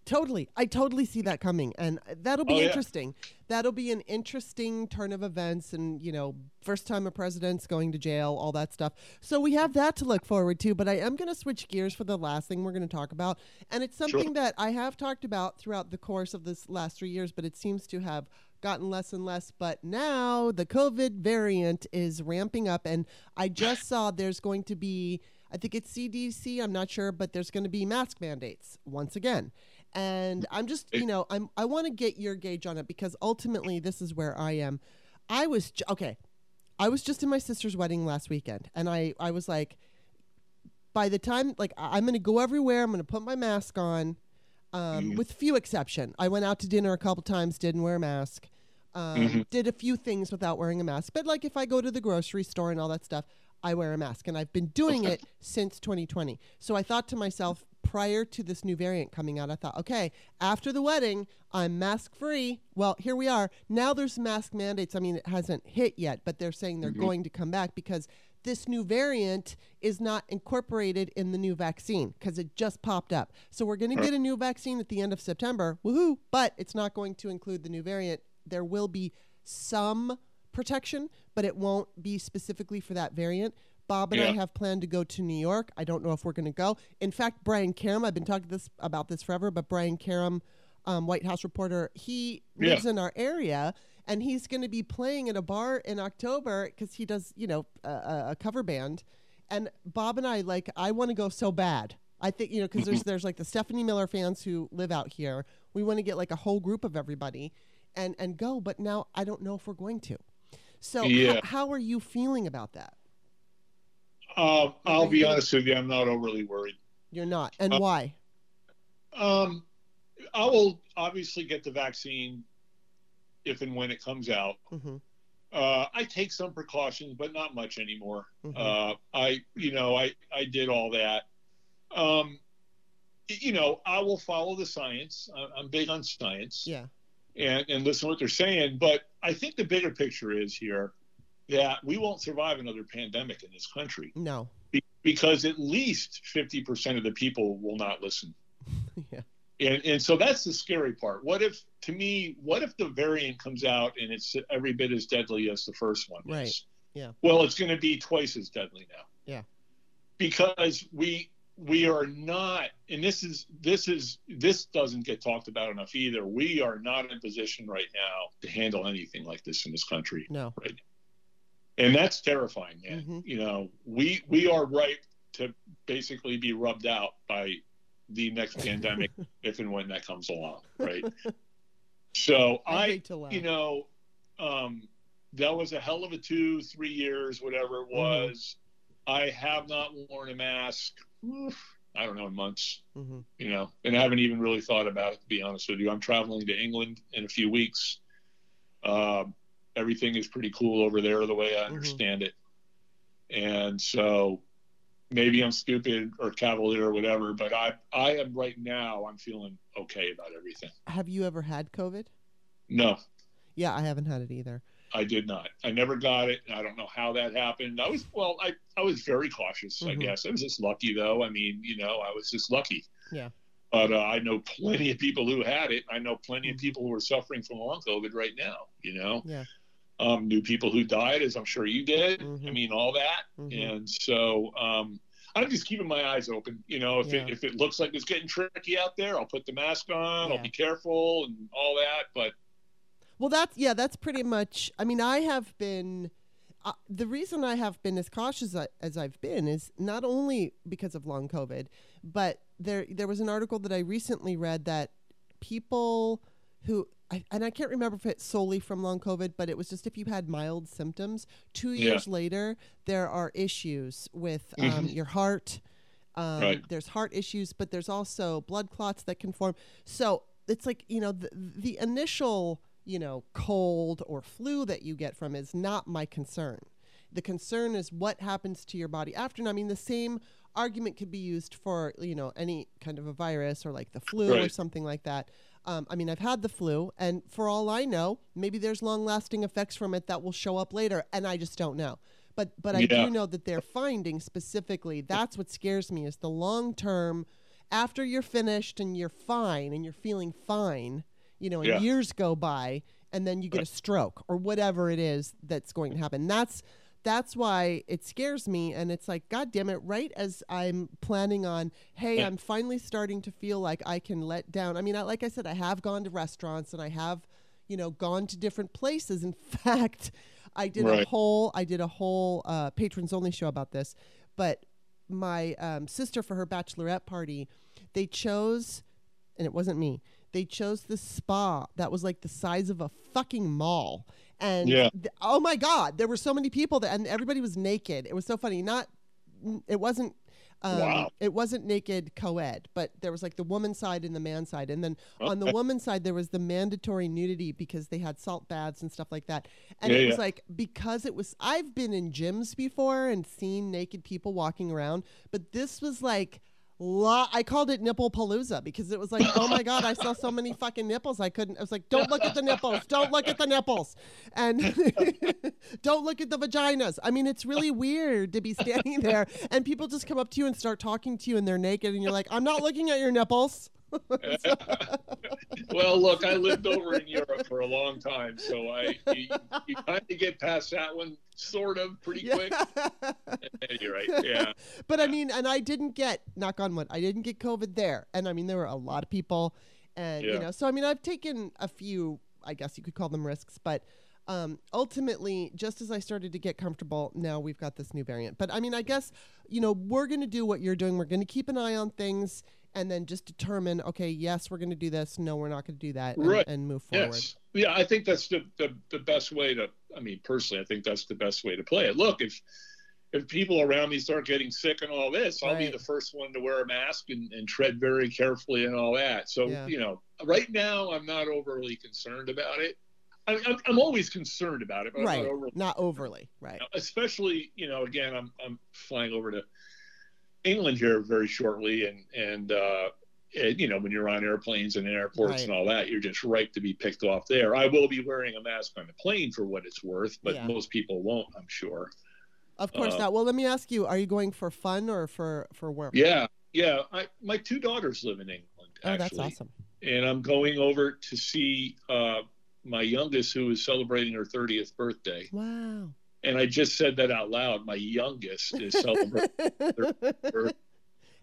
Totally. I totally see that coming. And uh, that'll be Oh, yeah. interesting. That'll be an interesting turn of events and, you know, first time a president's going to jail, all that stuff. So we have that to look forward to. But I am going to switch gears for the last thing we're going to talk about. And it's something Sure. that I have talked about throughout the course of this last three years, but it seems to have gotten less and less. But now the COVID variant is ramping up. And I just saw there's going to be, I think it's CDC, I'm not sure, but there's going to be mask mandates once again. And I'm just, you know, I'm I want to get your gauge on it because ultimately this is where I am. I was j- okay. I was just in my sister's wedding last weekend and I I was like by the time like I- I'm going to go everywhere, I'm going to put my mask on um, Mhm. with few exception. I went out to dinner a couple times, didn't wear a mask. Um, Mhm. Did a few things without wearing a mask, but like if I go to the grocery store and all that stuff, I wear a mask, and I've been doing it since 2020. So I thought to myself, prior to this new variant coming out, I thought, okay, after the wedding, I'm mask free. Well, here we are. Now there's mask mandates. I mean, it hasn't hit yet, but they're saying they're Mhm. going to come back because this new variant is not incorporated in the new vaccine because it just popped up. So we're going to get a new vaccine at the end of September. Woohoo! But it's not going to include the new variant. There will be some protection, but it won't be specifically for that variant. Bob and I have planned to go to New York. I don't know if we're going to go. In fact, Brian Karem, I've been talking this about this forever, but Brian Karem, um, White House reporter, he Yeah. lives in our area, and he's going to be playing at a bar in October because he does, you know, a, a- cover band. And Bob and I, like, I want to go so bad. I think you know because there's there's like the Stephanie Miller fans who live out here. We want to get like a whole group of everybody, and and go. But now I don't know if we're going to. So h- how are you feeling about that? Uh, I'll be honest with you, I'm not overly worried. You're not, and Uh, why? Um, I will obviously get the vaccine if and when it comes out. hmm Uh, I take some precautions, but not much anymore. Mhm. Uh, I, you know, I, I did all that. Um, you know, I will follow the science. I- I'm big on science Yeah. and, and listen to what they're saying. But I think the bigger picture is here that we won't survive another pandemic in this country No. be- because at least 50% of the people will not listen. yeah. And, and so that's the scary part. What if, to me, what if the variant comes out and it's every bit as deadly as the first one Right. is? Yeah. Well, it's going to be twice as deadly now. Yeah. Because we we are not, and this is this is this doesn't get talked about enough either. We are not in position right now to handle anything like this in this country, No. And that's terrifying, man. Mhm. You know, we we are ripe to basically be rubbed out by the next pandemic if and when that comes along, right? So I, I, hate to laugh. you know, um, that was a hell of a two, three years, whatever Mm-hmm. it was. I have not worn a mask oof, I don't know, in months. hmm You know, and I haven't even really thought about it to be honest with you. I'm traveling to England in a few weeks. Um, everything is pretty cool over there, the way I understand it. And so maybe I'm stupid or cavalier or whatever, but I I am right now. I'm feeling okay about everything. Have you ever had COVID? No, Yeah, I haven't had it either. I did not. I never got it. I don't know how that happened. I was well. I I was very cautious. I Mhm. guess I was just lucky though. I mean, you know, I was just lucky. Yeah. But uh, I know plenty of people who had it. I know plenty of Mhm. people who are suffering from long COVID right now. You know, Yeah. Um, new people who died, as I'm sure you did. Mhm. I mean, all that. Mhm. And so um, I'm just keeping my eyes open. You know, if Yeah. it if it looks like it's getting tricky out there, I'll put the mask on. Yeah. I'll be careful and all that. But Well, that's yeah, that's pretty much. I mean, I have been. Uh, the reason I have been as cautious as I've been is not only because of long COVID, but there there was an article that I recently read that people who I, and I can't remember if it's solely from long COVID, but it was just if you had mild symptoms, two Yeah. years later there are issues with um, Mhm. your heart. Um, Right. There's heart issues, but there's also blood clots that can form. So it's like you know the, the initial you know cold or flu that you get from is not my concern. The concern is what happens to your body after. And I mean the same argument could be used for you know any kind of a virus or like the flu or something like that. Um, I mean, I've had the flu, and for all I know, maybe there's long-lasting effects from it that will show up later, and I just don't know. But but I Yeah. do know that they're finding specifically. That's what scares me is the long-term. After you're finished and you're fine and you're feeling fine, you know, and Yeah. years go by, and then you get a stroke or whatever it is that's going to happen. That's that's why it scares me and it's like god damn it right as i'm planning on hey Yeah. i'm finally starting to feel like i can let down. I mean I, like i said i have gone to restaurants and i have you know gone to different places. In fact i did a whole i did a whole uh, patrons only show about this but my um, sister for her bachelorette party they chose and it wasn't me they chose the spa that was like the size of a fucking mall and Yeah. th- oh my god there were so many people that and everybody was naked it was so funny not it wasn't um, Wow. it wasn't naked co-ed but there was like the woman side and the man side and then on the Okay. woman side there was the mandatory nudity because they had salt baths and stuff like that and Yeah, it was yeah. like because it was i've been in gyms before and seen naked people walking around but this was like lo- I called it nipple palooza because it was like, oh my god, I saw so many fucking nipples. I couldn't. I was like, don't look at the nipples. Don't look at the nipples, and don't look at the vaginas. I mean, it's really weird to be standing there and people just come up to you and start talking to you and they're naked and you're like, I'm not looking at your nipples. well, look, I lived over in Europe for a long time, so I you, you kind of get past that one sort of pretty quick. You're right. Yeah. but I mean, and I didn't get knock on wood. I didn't get COVID there, and I mean, there were a lot of people, and you know, so I mean, I've taken a few, I guess you could call them risks, but um, ultimately, just as I started to get comfortable, now we've got this new variant. But I mean, I guess you know, we're going to do what you're doing. We're going to keep an eye on things, and then just determine, okay, yes, we're going to do this. No, we're not going to do that, and, Right. and move forward. Yes. Yeah, I think that's the, the the best way to. I mean, personally, I think that's the best way to play it. Look, if if people around me start getting sick and all this, I'll be the first one to wear a mask and, and tread very carefully and all that. So Yeah. you know, right now I'm not overly concerned about it. I, I'm, I'm always concerned about it, but I'm Right, not overly not overly, right? especially you know again i'm i'm flying over to england here very shortly and and uh and, you know when you're on airplanes and airports Right. and all that you're just ripe to be picked off there i will be wearing a mask on the plane for what it's worth but Yeah. most people won't i'm sure Of course Uh, not. Well, let me ask you: Are you going for fun or for for work? yeah yeah i my two daughters live in england Oh, actually that's awesome. and i'm going over to see uh my youngest who is celebrating her 30th birthday Wow. And i just said that out loud my youngest is celebrating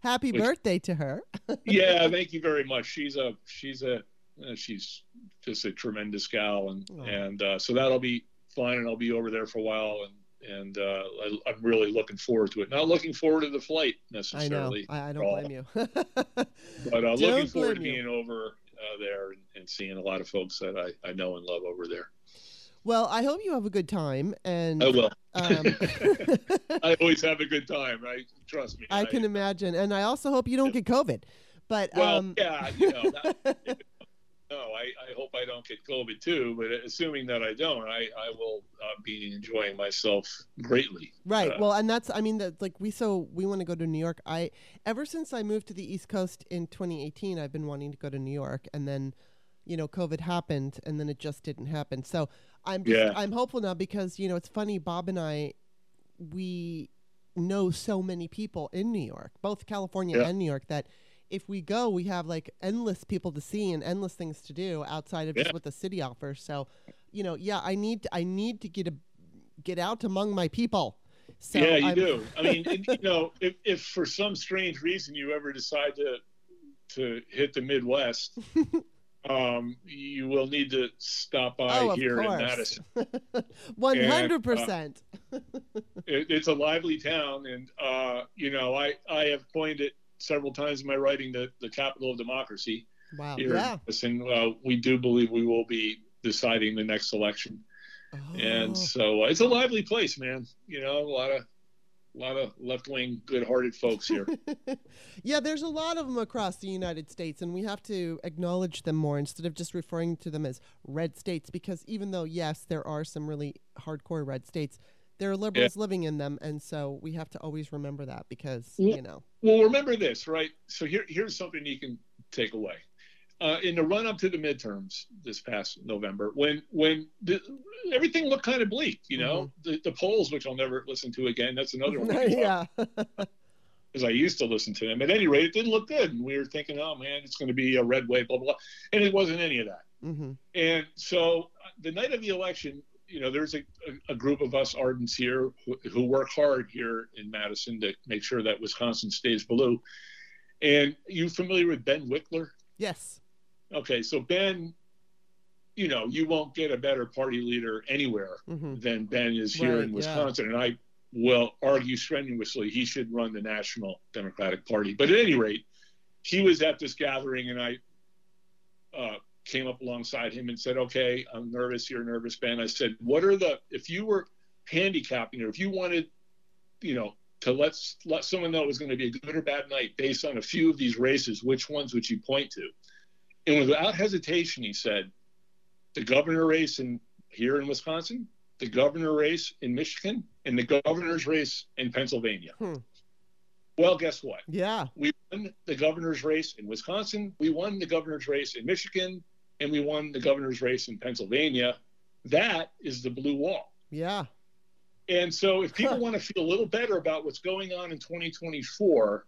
Happy Which- birthday to her. yeah, thank you very much. She's a she's a uh, she's just a tremendous gal, and Aw. and uh, so that'll be fun, and I'll be over there for a while, and and uh, I, I'm really looking forward to it. Not looking forward to the flight necessarily. I know. I, I don't blame you. but uh, looking forward to blame you. being over uh, there and, and seeing a lot of folks that I, I know and love over there. Well, I hope you have a good time, and I will. um, I always have a good time. Right? Trust me. I can imagine, and I also hope you don't get COVID. But Well, um, yeah, you know. No, I, I hope I don't get COVID too. But assuming that I don't, I, I will uh, be enjoying myself greatly. Right. Uh, well, and that's I mean that like we so we want to go to New York. I ever since I moved to the East Coast in 2018, I've been wanting to go to New York and then you know COVID happened and then it just didn't happen. So I'm just, Yeah. I'm hopeful now because you know it's funny Bob and I we know so many people in New York, both California Yeah. and New York that if we go, we have like endless people to see and endless things to do outside of just what the city offers. So, you know, yeah, I need I need to get a get out among my people. So yeah, you I'm- do. I mean, you know, if, if for some strange reason you ever decide to to hit the Midwest, um, you will need to stop by Oh, here in. Madison. One uh, hundred percent. It's a lively town, and uh, you know, I I have coined it several times in my writing the the capital of democracy Wow. here Yeah. in Madison. Uh, we do believe we will be deciding the next election. Oh. and so uh, it's a lively place, man. You know, a lot of, a lot of left-wing, good-hearted folks here. yeah, there's a lot of them across the United States, and we have to acknowledge them more instead of just referring to them as red states. Because even though, yes, there are some really hardcore red states, there are liberals living in them, and so we have to always remember that because Yeah. you know. well, remember this, right? So here, here's something you can take away. Uh, in the run-up to the midterms this past November, when when the, everything looked kind of bleak, you know, the, the polls, which I'll never listen to again, that's another one. yeah. because I used to listen to them. At any rate, it didn't look good, and we were thinking, oh man, it's going to be a red wave, blah blah, blah. and it wasn't any of that. hmm And so uh, the night of the election, you know, there's a, a, a group of us ardents here who, who work hard here in Madison to make sure that Wisconsin stays blue. And you familiar with Ben Wickler? Yes. Okay, so Ben, you know, you won't get a better party leader anywhere hmm than Ben is here Right, in yeah. Wisconsin. And I will argue strenuously he should run the National Democratic Party. But at any rate, he was at this gathering and I uh, came up alongside him and said, Okay, I'm nervous. You're nervous, Ben. I said, What are the, if you were handicapping or if you wanted, you know, to let, let someone know it was going to be a good or bad night based on a few of these races, which ones would you point to? And without hesitation, he said, the governor race in here in Wisconsin, the governor race in Michigan, and the governor's race in Pennsylvania. Hmm. Well, guess what? Yeah. We won the governor's race in Wisconsin, we won the governor's race in Michigan, and we won the governor's race in Pennsylvania. That is the blue wall. Yeah. And so, if people Huh. want to feel a little better about what's going on in 2024,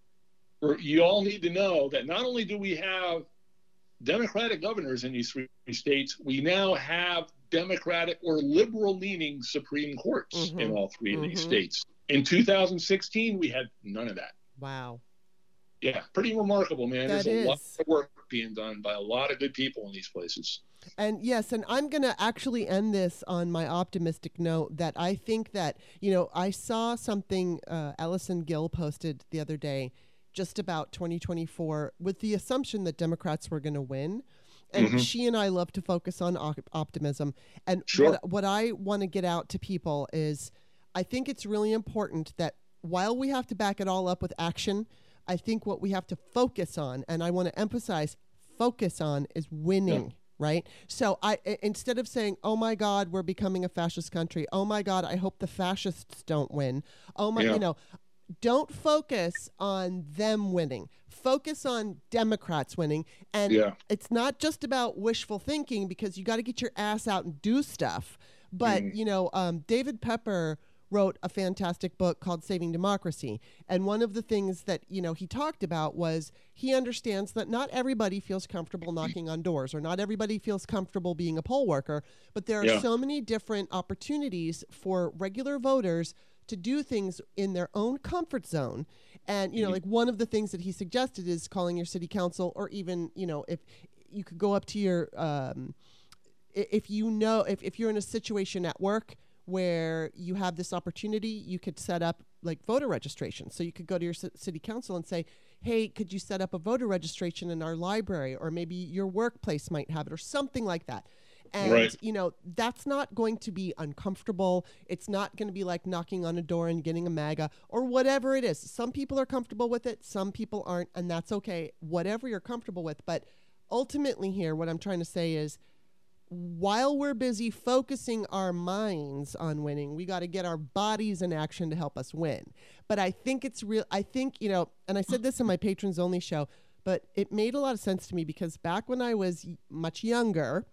you all need to know that not only do we have Democratic governors in these three states, we now have Democratic or liberal leaning Supreme Courts in Mhm. all 3 of these Mhm. states. In 2016, we had none of that. Wow. Yeah, pretty remarkable, man. That There's a lot of work being done by a lot of good people in these places. And yes, and I'm going to actually end this on my optimistic note that I think that, you know, I saw something uh, Allison Gill posted the other day just about 2024 with the assumption that Democrats were going to win. And Mhm. she and I love to focus on op- optimism. And Sure. what, what I want to get out to people is I think it's really important that while we have to back it all up with action, I think what we have to focus on, and I want to emphasize focus on, is winning. Right. So I i- instead of saying, "Oh my God, we're becoming a fascist country," "Oh my God, I hope the fascists don't win," "Oh my," Yeah. you know, don't focus on them winning. Focus on Democrats winning. And Yeah. it's not just about wishful thinking because you got to get your ass out and do stuff. But, Mhm. you know, um, David Pepper wrote a fantastic book called Saving Democracy. And one of the things that, you know, he talked about was he understands that not everybody feels comfortable knocking on doors or not everybody feels comfortable being a poll worker, but there are Yeah. so many different opportunities for regular voters to do things in their own comfort zone. And, you know, like one of the things that he suggested is calling your city council or even, you know, if you could go up to your, um, if you know, if, if you're in a situation at work where you have this opportunity, you could set up like voter registration. So you could go to your ci- city council and say, hey, could you set up a voter registration in our library? Or maybe your workplace might have it or something like that. And, Right. you know, that's not going to be uncomfortable. It's not going to be like knocking on a door and getting a MAGA or whatever it is. Some people are comfortable with it, some people aren't, and that's okay. Whatever you're comfortable with. But ultimately, here, what I'm trying to say is while we're busy focusing our minds on winning, we got to get our bodies in action to help us win. But I think it's real. I think, you know, and I said this in my patrons only show, but it made a lot of sense to me because back when I was much younger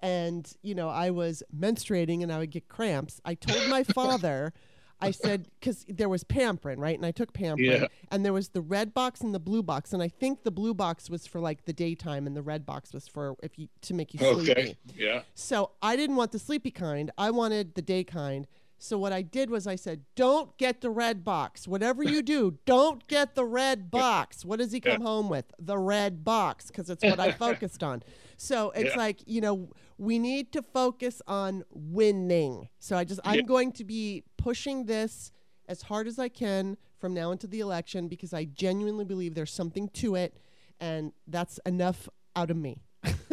and, you know, I was menstruating and I would get cramps, I told my father, I said, because there was Pamprin, right? And I took Pamprin, Yeah. and there was the red box and the blue box, and I think the blue box was for like the daytime, and the red box was for if you to make you sleepy. Okay. Yeah. So I didn't want the sleepy kind. I wanted the day kind. So what I did was I said, "Don't get the red box. Whatever you do, don't get the red box." What does he come home with? The red box because it's what I focused on. So it's Yeah. like, you know, we need to focus on winning. So I just I'm going to be pushing this as hard as I can from now into the election because I genuinely believe there's something to it and that's enough out of me.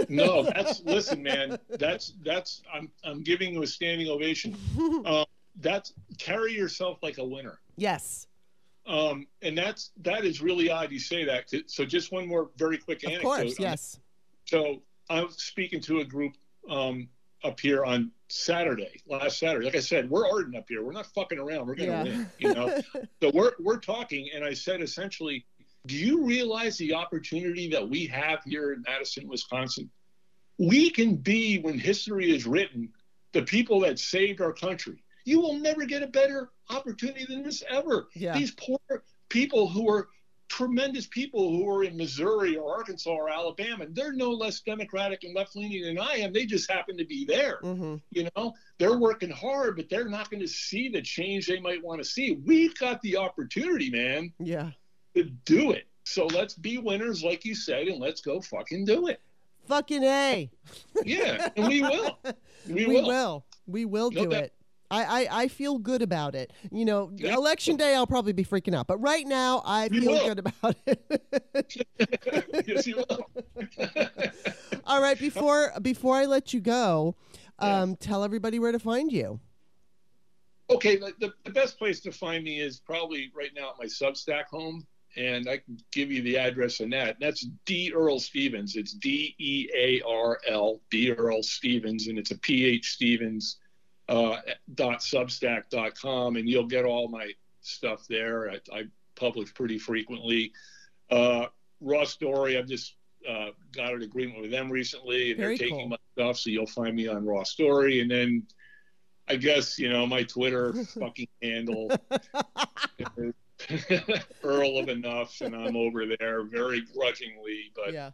No, that's listen, man. That's that's I'm I'm giving you a standing ovation. Um, that's carry yourself like a winner. Yes. Um, and that's that is really odd you say that. So just one more very quick anecdote. Of course, yes. So I was speaking to a group um, up here on Saturday, last Saturday. Like I said, we're ardent up here. We're not fucking around. We're gonna Yeah. win. You know. so we're we're talking, and I said essentially, do you realize the opportunity that we have here in Madison, Wisconsin? We can be, when history is written, the people that saved our country. You will never get a better opportunity than this ever. Yeah. These poor people who are tremendous people who are in Missouri or Arkansas or Alabama, and they're no less democratic and left leaning than I am. They just happen to be there. hmm You know, they're working hard, but they're not going to see the change they might want to see. We've got the opportunity, man, Yeah. to do it. So let's be winners, like you said, and let's go fucking do it. Fucking A. Yeah, and we will. We, We will. will. We will No do doubt. it. I, I, I feel good about it. You know, Yeah. election day, I'll probably be freaking out. But right now, I You feel will. good about it. yes, you will. All right. Before before I let you go, Yeah. um, tell everybody where to find you. okay, the, the, the best place to find me is probably right now at my Substack home, and I can give you the address on that. That's D Earl Stephens. It's D E A R L D Earl Stephens, and it's a P H Stephens uh, dot Substack dot com, and you'll get all my stuff there. I, I publish pretty frequently. Uh, Raw Story, I've just uh, got an agreement with them recently, and Very they're taking cool. my stuff, so you'll find me on Raw Story, and then. I guess you know my Twitter fucking handle Earl of Enough, and I'm over there very grudgingly, but yeah.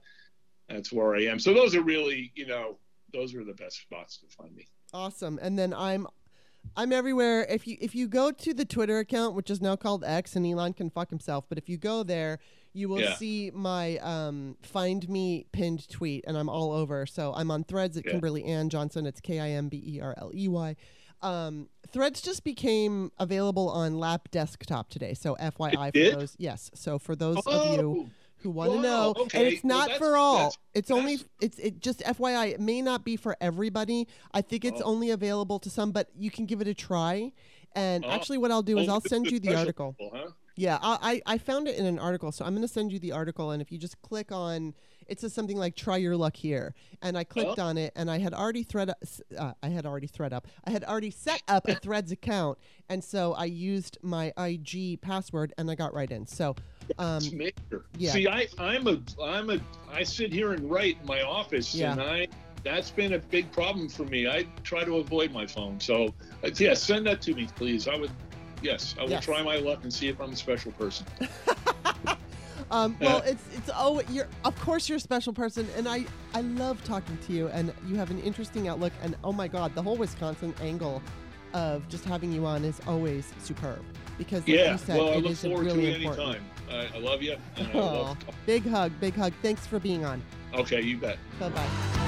that's where I am. So those are really, you know, those are the best spots to find me. Awesome. And then I'm I'm everywhere. If you if you go to the Twitter account, which is now called X, and Elon can fuck himself, but if you go there, you will Yeah. see my um, find me pinned tweet, and I'm all over. So I'm on Threads at Yeah. Kimberley Ann Johnson. It's K I M B E R L E Y. Um, Threads just became available on Lap Desktop today. So FYI for did? those, yes. So for those of you Oh, who want to Wow, know. And it's not that's- for all. It's only it's it just FYI. It may not be for everybody. I think it's Oh. only available to some, but you can give it a try. And Oh. actually, what I'll do is only I'll send you the article. people, huh? Yeah, I, I I found it in an article, so I'm going to send you the article. And if you just click on, it says something like "Try your luck here," and I clicked Oh. on it, and I had already thread up, uh, I had already thread up, I had already set up a Threads account, and so I used my IG password, and I got right in. So, um, major. yeah. See, I, I'm a, I'm a, I sit here and write in my office, Yeah. and I, that's been a big problem for me. I try to avoid my phone. So, uh, yeah, send that to me, please. I would, yes, I will Yes. try my luck and see if I'm a special person. Um, well, it's it's oh, you're of course you're a special person, and I I love talking to you, and you have an interesting outlook, and oh my God, the whole Wisconsin angle of just having you on is always superb because, like Yeah, you said, well, I look forward really to it important. anytime. I, I love you. And I love, big hug, big hug. Thanks for being on. okay, you bet. Bye bye.